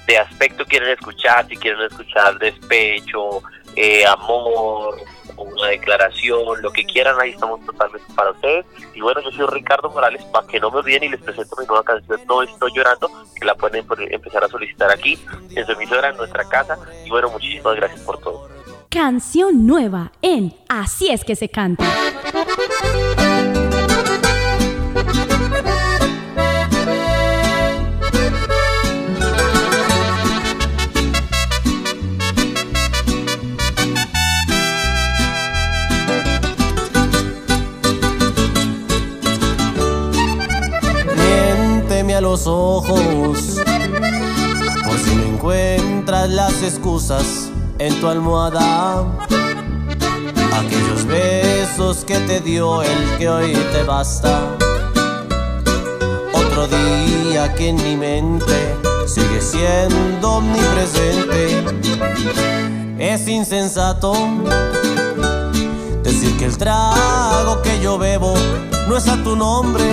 Speaker 10: de aspecto quieren escuchar, si quieren escuchar despecho, eh, amor, una declaración, lo que quieran, ahí estamos totalmente para ustedes. Y bueno, yo soy Ricardo Morales, para que no me olviden y les presento mi nueva canción No Estoy Llorando, que la pueden empezar a solicitar aquí, en su emisora, en nuestra casa. Y bueno, muchísimas gracias por todo.
Speaker 2: Canción nueva en Así es que se canta.
Speaker 11: Ojos. Por si no encuentras las excusas en tu almohada. Aquellos besos que te dio el que hoy te basta. Otro día que en mi mente sigue siendo omnipresente. Es insensato decir que el trago que yo bebo no es a tu nombre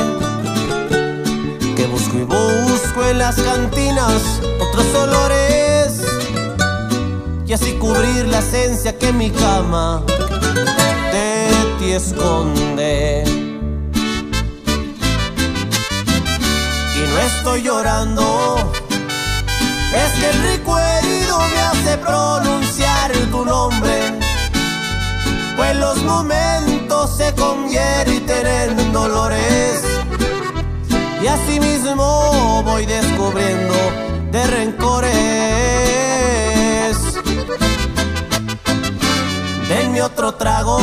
Speaker 11: busco y busco en las cantinas otros olores y así cubrir la esencia que mi cama de ti esconde. Y no estoy llorando, es que el rico herido me hace pronunciar tu nombre, pues los momentos se convierten en dolores y así mismo voy descubriendo de rencores. Denme otro trago,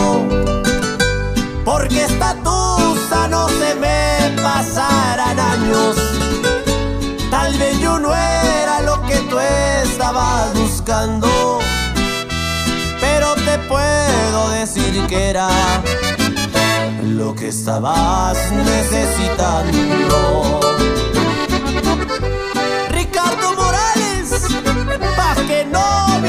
Speaker 11: porque esta tusa no se me pasarán años. Tal vez yo no era lo que tú estabas buscando, pero te puedo decir que era lo que estabas necesitando. Ricardo Morales, pa' que no me.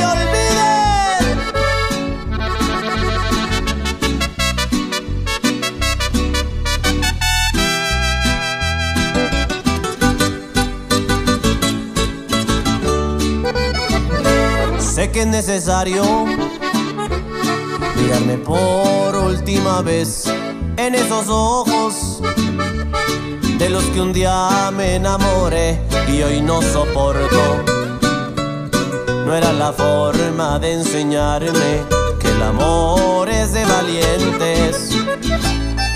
Speaker 11: Sé que es necesario mirarme por última vez en esos ojos de los que un día me enamoré y hoy no soporto. No era la forma de enseñarme que el amor es de valientes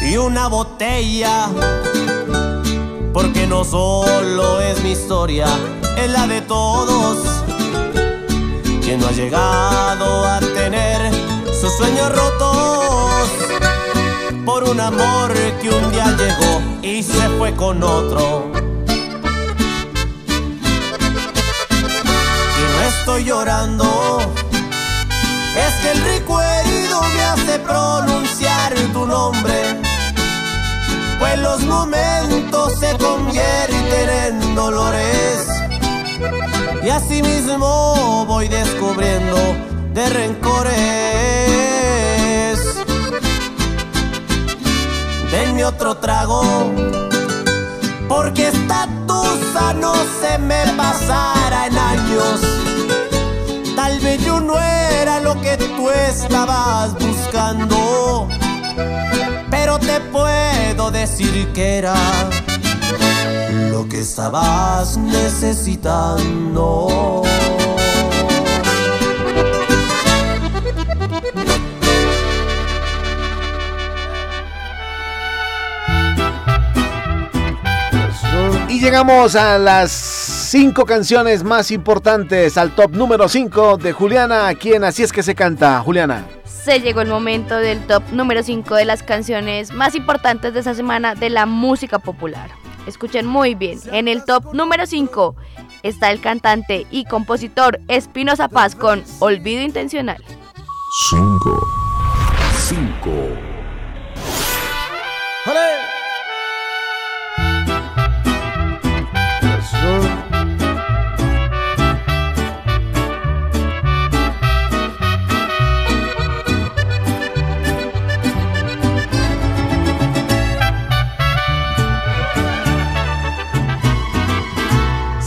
Speaker 11: y una botella, porque no solo es mi historia, es la de todos. Quien no ha llegado a tener sus sueños rotos por un amor que un día llegó y se fue con otro. Y no estoy llorando, es que el rico herido me hace pronunciar tu nombre. Pues los momentos se convierten en dolores. Y así mismo voy descubriendo de rencores. Otro trago, porque esta tusa no se me pasara en años. Tal vez yo no era lo que tú estabas buscando, pero te puedo decir que era lo que estabas necesitando.
Speaker 7: Llegamos a las cinco canciones más importantes, al top número 5 de Juliana, quien así es que se canta. Juliana.
Speaker 8: Se llegó el momento del top número 5 de las canciones más importantes de esta semana de la música popular. Escuchen muy bien, en el top número 5 está el cantante y compositor Espinosa Paz con Olvido Intencional.
Speaker 12: 5 5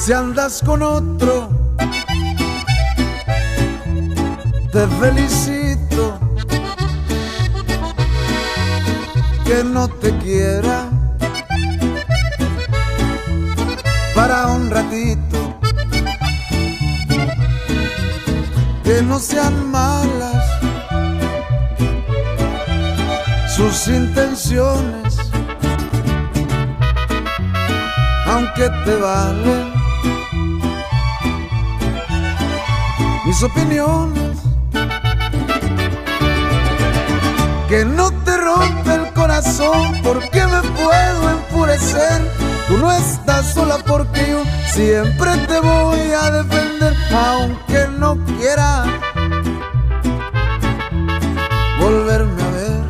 Speaker 13: Si andas con otro, te felicito. Que no te quiera para un ratito. Que no sean malas sus intenciones aunque te valen mis opiniones que no te rompe el corazón porque me puedo enfurecer. Tú no estás sola porque yo siempre te voy a defender aunque no quiera volverme a ver.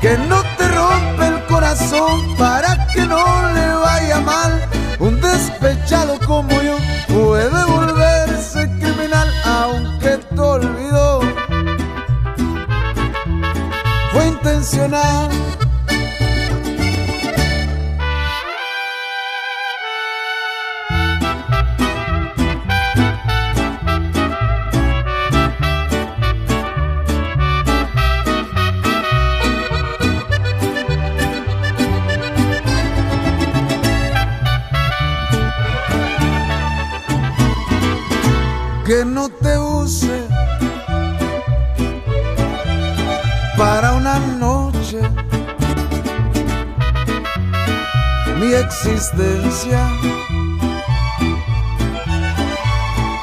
Speaker 13: Que no te rompe el corazón para que no le vaya mal un despechado como yo puede volverse criminal aunque te olvidó. Fue intencional.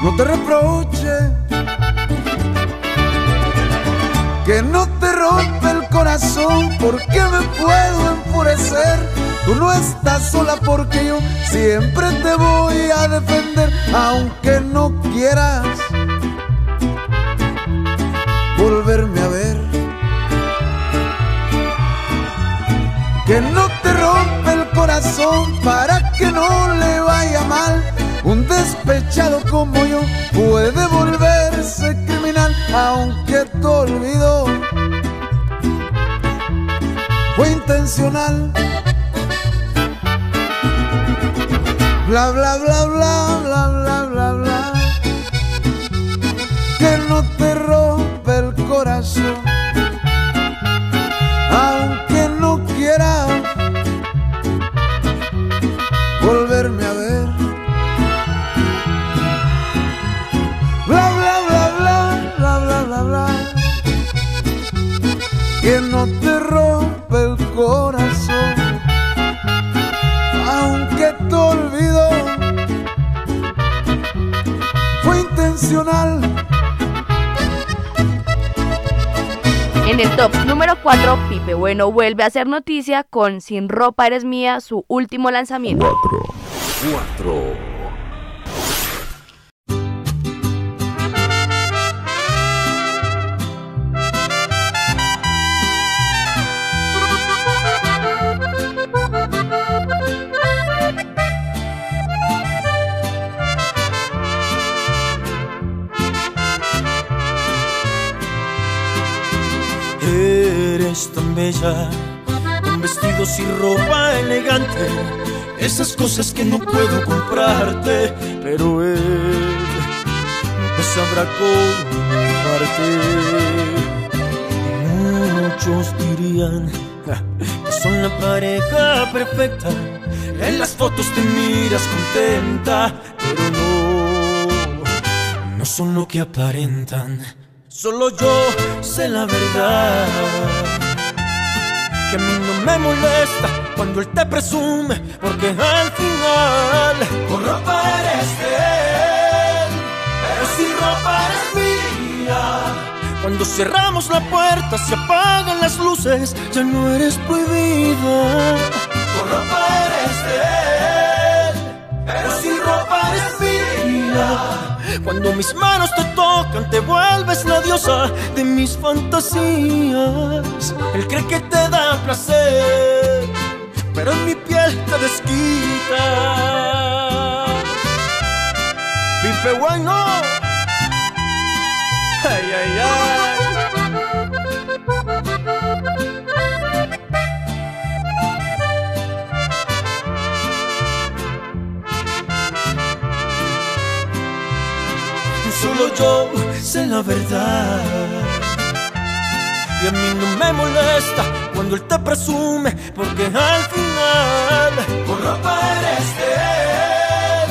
Speaker 13: No te reproche que no te rompe el corazón porque me puedo enfurecer. Tú no estás sola porque yo siempre te voy a defender, aunque no quieras volverme a ver. Que no te rompe para que no le vaya mal. Un despechado como yo puede volverse criminal, aunque tu olvido fue intencional. Bla, bla, bla, bla, bla, bla, bla. bla Que no te roba
Speaker 8: En el top número 4, Pipe Bueno vuelve a hacer noticia con Sin ropa eres mía, su último lanzamiento.
Speaker 14: 4.
Speaker 3: Eres tan bella, con vestidos y ropa elegante, esas cosas que no puedo comprarte, pero él te sabrá comprarte. Muchos dirían que son la pareja perfecta, en las fotos te miras contenta, pero no, no son lo que aparentan. Solo yo sé la verdad. Que a mí no me molesta cuando él te presume, porque al final con ropa eres de él, pero sin ropa eres mía. Cuando cerramos la puerta, se apagan las luces, ya no eres prohibida. Con ropa eres de él, pero sin ropa eres mía. Cuando mis manos te tocan, te vuelves la diosa de mis fantasías. Él cree que te da placer, pero en mi piel te desquita. Pipe bueno. Ay, ay, ay. Dice la verdad. Y a mí no me molesta cuando él te presume, porque al final con ropa eres de él,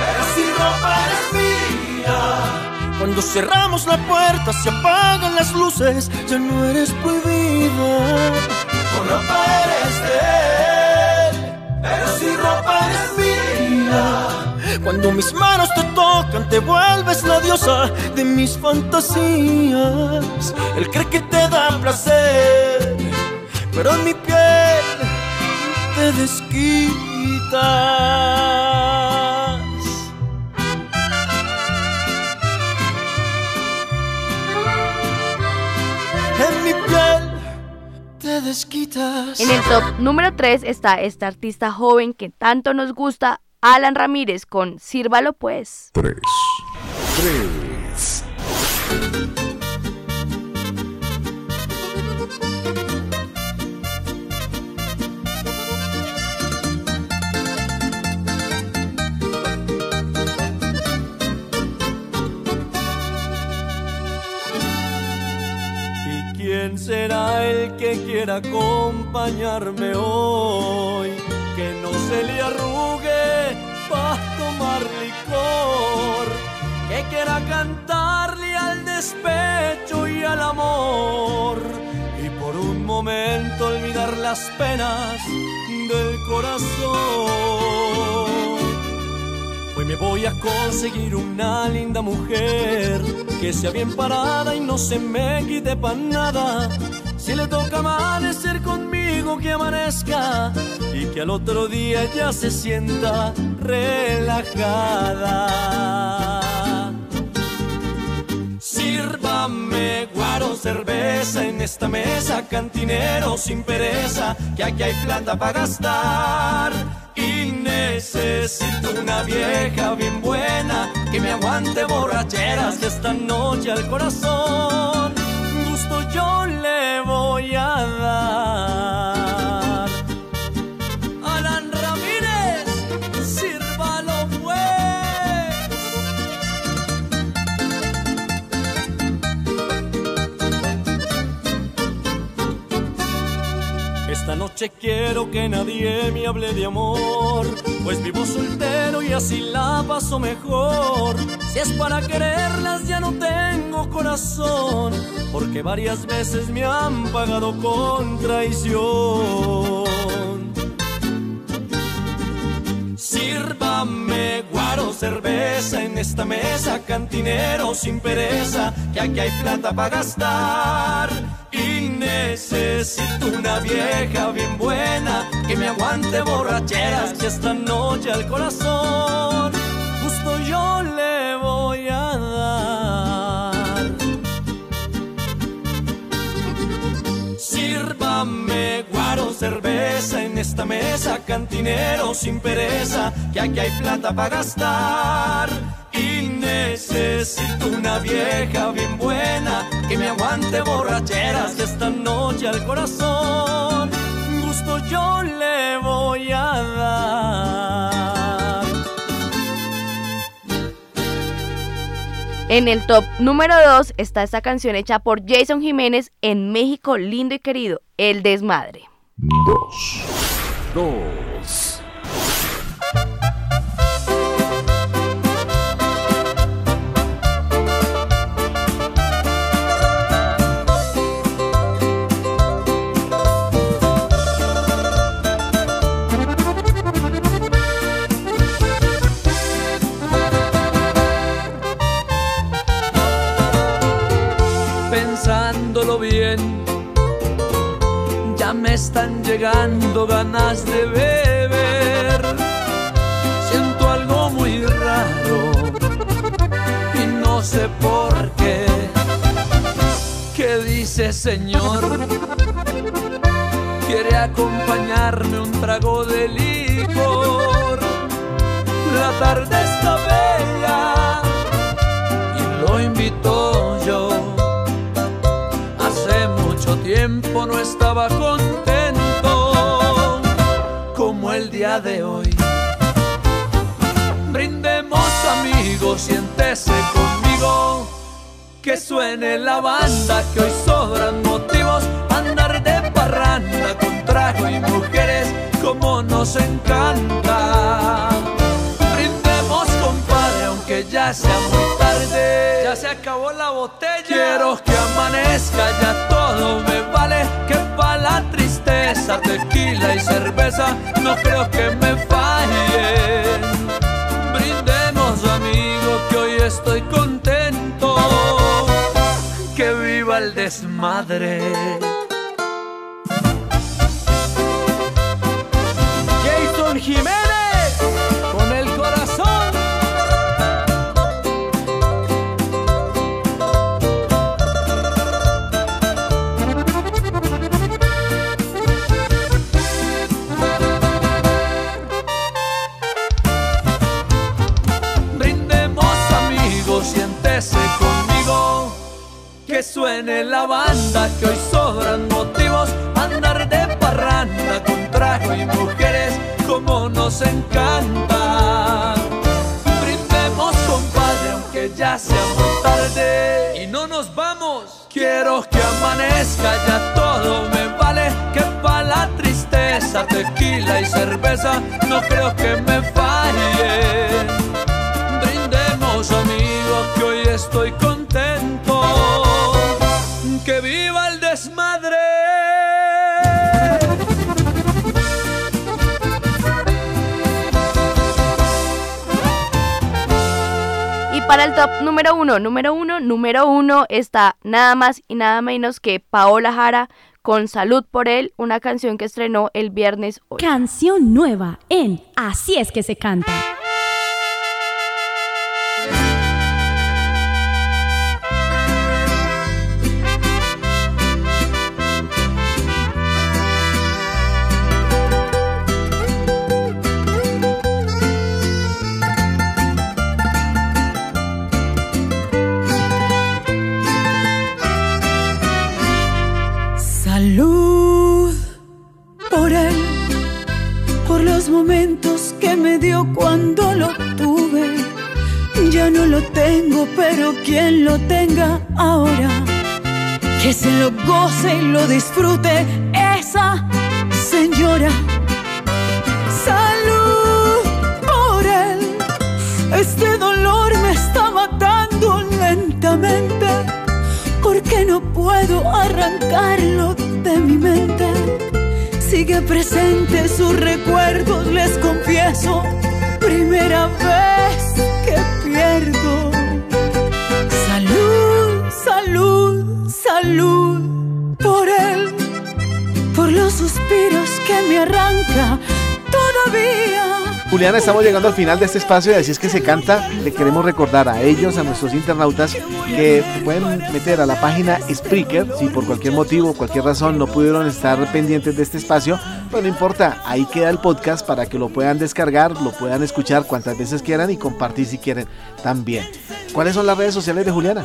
Speaker 3: pero si ropa eres mía. Cuando cerramos la puerta, se apagan las luces, ya no eres prohibida. Con ropa eres de él, pero si ropa eres mía. Cuando mis manos te tocan, te vuelves la diosa de mis fantasías. Él cree que te da placer, pero en mi piel te desquitas. En mi piel te desquitas.
Speaker 8: En el top número 3 está esta artista joven que tanto nos gusta, Alan Ramírez, con Sírvalo pues.
Speaker 12: 3. 3.
Speaker 3: ¿Y quién será el que quiera acompañarme hoy? Que no se le arrugue tomar. Que quiera cantarle al despecho y al amor. Y por un momento olvidar las penas del corazón. Hoy me voy a conseguir una linda mujer que sea bien parada y no se me quite pa' nada. Si le toca amanecer conmigo, que amanezca y que al otro día ya se sienta relajada. Sírvame guaro cerveza en esta mesa, cantinero sin pereza, que aquí hay plata para gastar. Y necesito una vieja bien buena que me aguante borracheras de esta noche al corazón. Gusto yo le voy a dar. Quiero que nadie me hable de amor, pues vivo soltero y así la paso mejor. Si es para quererlas ya no tengo corazón, porque varias veces me han pagado con traición. Sírvame guaro cerveza en esta mesa, cantinero sin pereza, que aquí hay plata para gastar. Y necesito una vieja bien buena que me aguante borracheras que esta noche al corazón justo yo le voy a dar. Sírvame guaro cerveza en esta mesa, cantinero sin pereza, que aquí hay plata para gastar. Y necesito una vieja bien buena que me aguante borracheras de esta noche al corazón. Gusto yo le voy a dar.
Speaker 8: En el top número 2 está esta canción hecha por Jason Jiménez en México lindo y querido, El Desmadre.
Speaker 12: 2. 2.
Speaker 15: Están llegando ganas de beber. Siento algo muy raro y no sé por qué. ¿Qué dice señor? Quiere acompañarme un trago de licor. La tarde está bella y lo invito yo. Hace mucho tiempo no estaba contento de hoy. Brindemos amigos, siéntese conmigo, que suene la banda, que hoy sobran motivos andar de parranda con trago y mujeres como nos encanta. Ya sea muy tarde. Ya se acabó la botella. Quiero que amanezca, ya todo me vale. Que pa' la tristeza, tequila y cerveza, no creo que me fallen. Brindemos, amigo, que hoy estoy contento. Que viva el desmadre. Que suene la banda, que hoy sobran motivos andar de parranda con trago y mujeres como nos encanta. Brindemos, compadre, aunque ya sea muy tarde. Y no nos vamos. Quiero que amanezca, ya todo me vale. Que pa' la tristeza, tequila y cerveza, no creo que me fallen. Brindemos, amigos, que hoy estoy contento. Que viva el desmadre.
Speaker 8: Y para el top número uno, número uno, número uno está nada más y nada menos que Paola Jara con Salud por él, una canción que estrenó el viernes 8.
Speaker 2: Canción nueva en Así es que se canta.
Speaker 5: Que me dio cuando lo tuve. Ya no lo tengo, pero quien lo tenga ahora, que se lo goce y lo disfrute esa señora. Salud por él, este dolor me está matando lentamente porque no puedo arrancarlo de mi mente. Sigue presente sus recuerdos, les confieso, primera vez que pierdo. Salud, salud, salud por él, por los suspiros que me arranca todavía.
Speaker 7: Juliana, estamos llegando al final de este espacio y así es que se canta. Le queremos recordar a ellos, a nuestros internautas, que pueden meter a la página Spreaker si por cualquier motivo, cualquier razón no pudieron estar pendientes de este espacio. Pero no importa, ahí queda el podcast para que lo puedan descargar, lo puedan escuchar cuantas veces quieran y compartir si quieren también. ¿Cuáles son las redes sociales de Juliana?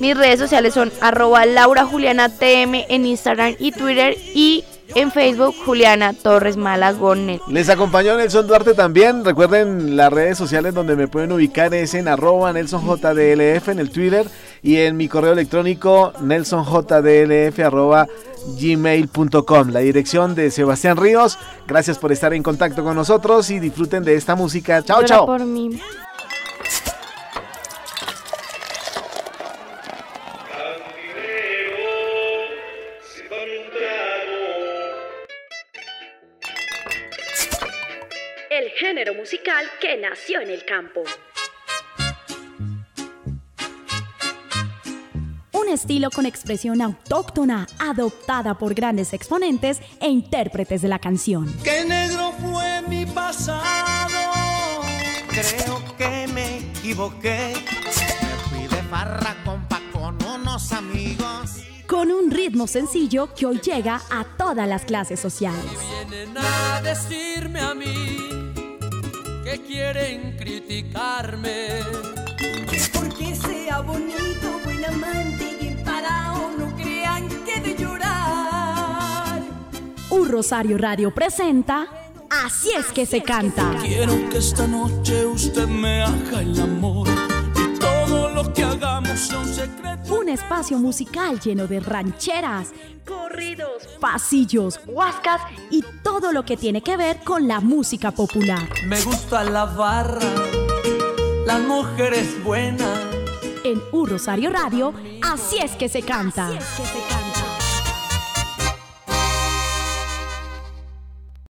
Speaker 8: Mis redes sociales son arroba Laura Juliana TM en Instagram y Twitter y en Facebook Juliana Torres Malagón.
Speaker 7: Les acompañó Nelson Duarte también. Recuerden las redes sociales donde me pueden ubicar es en arroba NelsonJDLF en el Twitter y en mi correo electrónico nelsonjdlf arroba gmail.com. La dirección de Sebastián Ríos. Gracias por estar en contacto con nosotros y disfruten de esta música. Chao, chao.
Speaker 1: Género musical que nació en el campo.
Speaker 2: Un estilo con expresión autóctona, adoptada por grandes exponentes e intérpretes de la canción.
Speaker 3: Qué negro fue mi pasado. Creo que me equivoqué. Me fui de farra con unos amigos.
Speaker 2: Con un ritmo sencillo que hoy llega a todas las clases sociales.
Speaker 15: Vienen a decirme a mí que quieren criticarme.
Speaker 16: Porque sea bonito, buen amante y emparado, no crean que de llorar.
Speaker 2: Un Rosario Radio presenta Así es que se canta.
Speaker 15: Quiero que esta noche usted me haga el amor lo
Speaker 4: que hagamos.
Speaker 2: Un espacio musical lleno de rancheras,
Speaker 1: corridos,
Speaker 2: pasillos, huascas y todo lo que tiene que ver con la música popular.
Speaker 15: Me gusta la barra, las mujeres buenas.
Speaker 2: En U Rosario Radio, así es que se canta. Así es que se canta.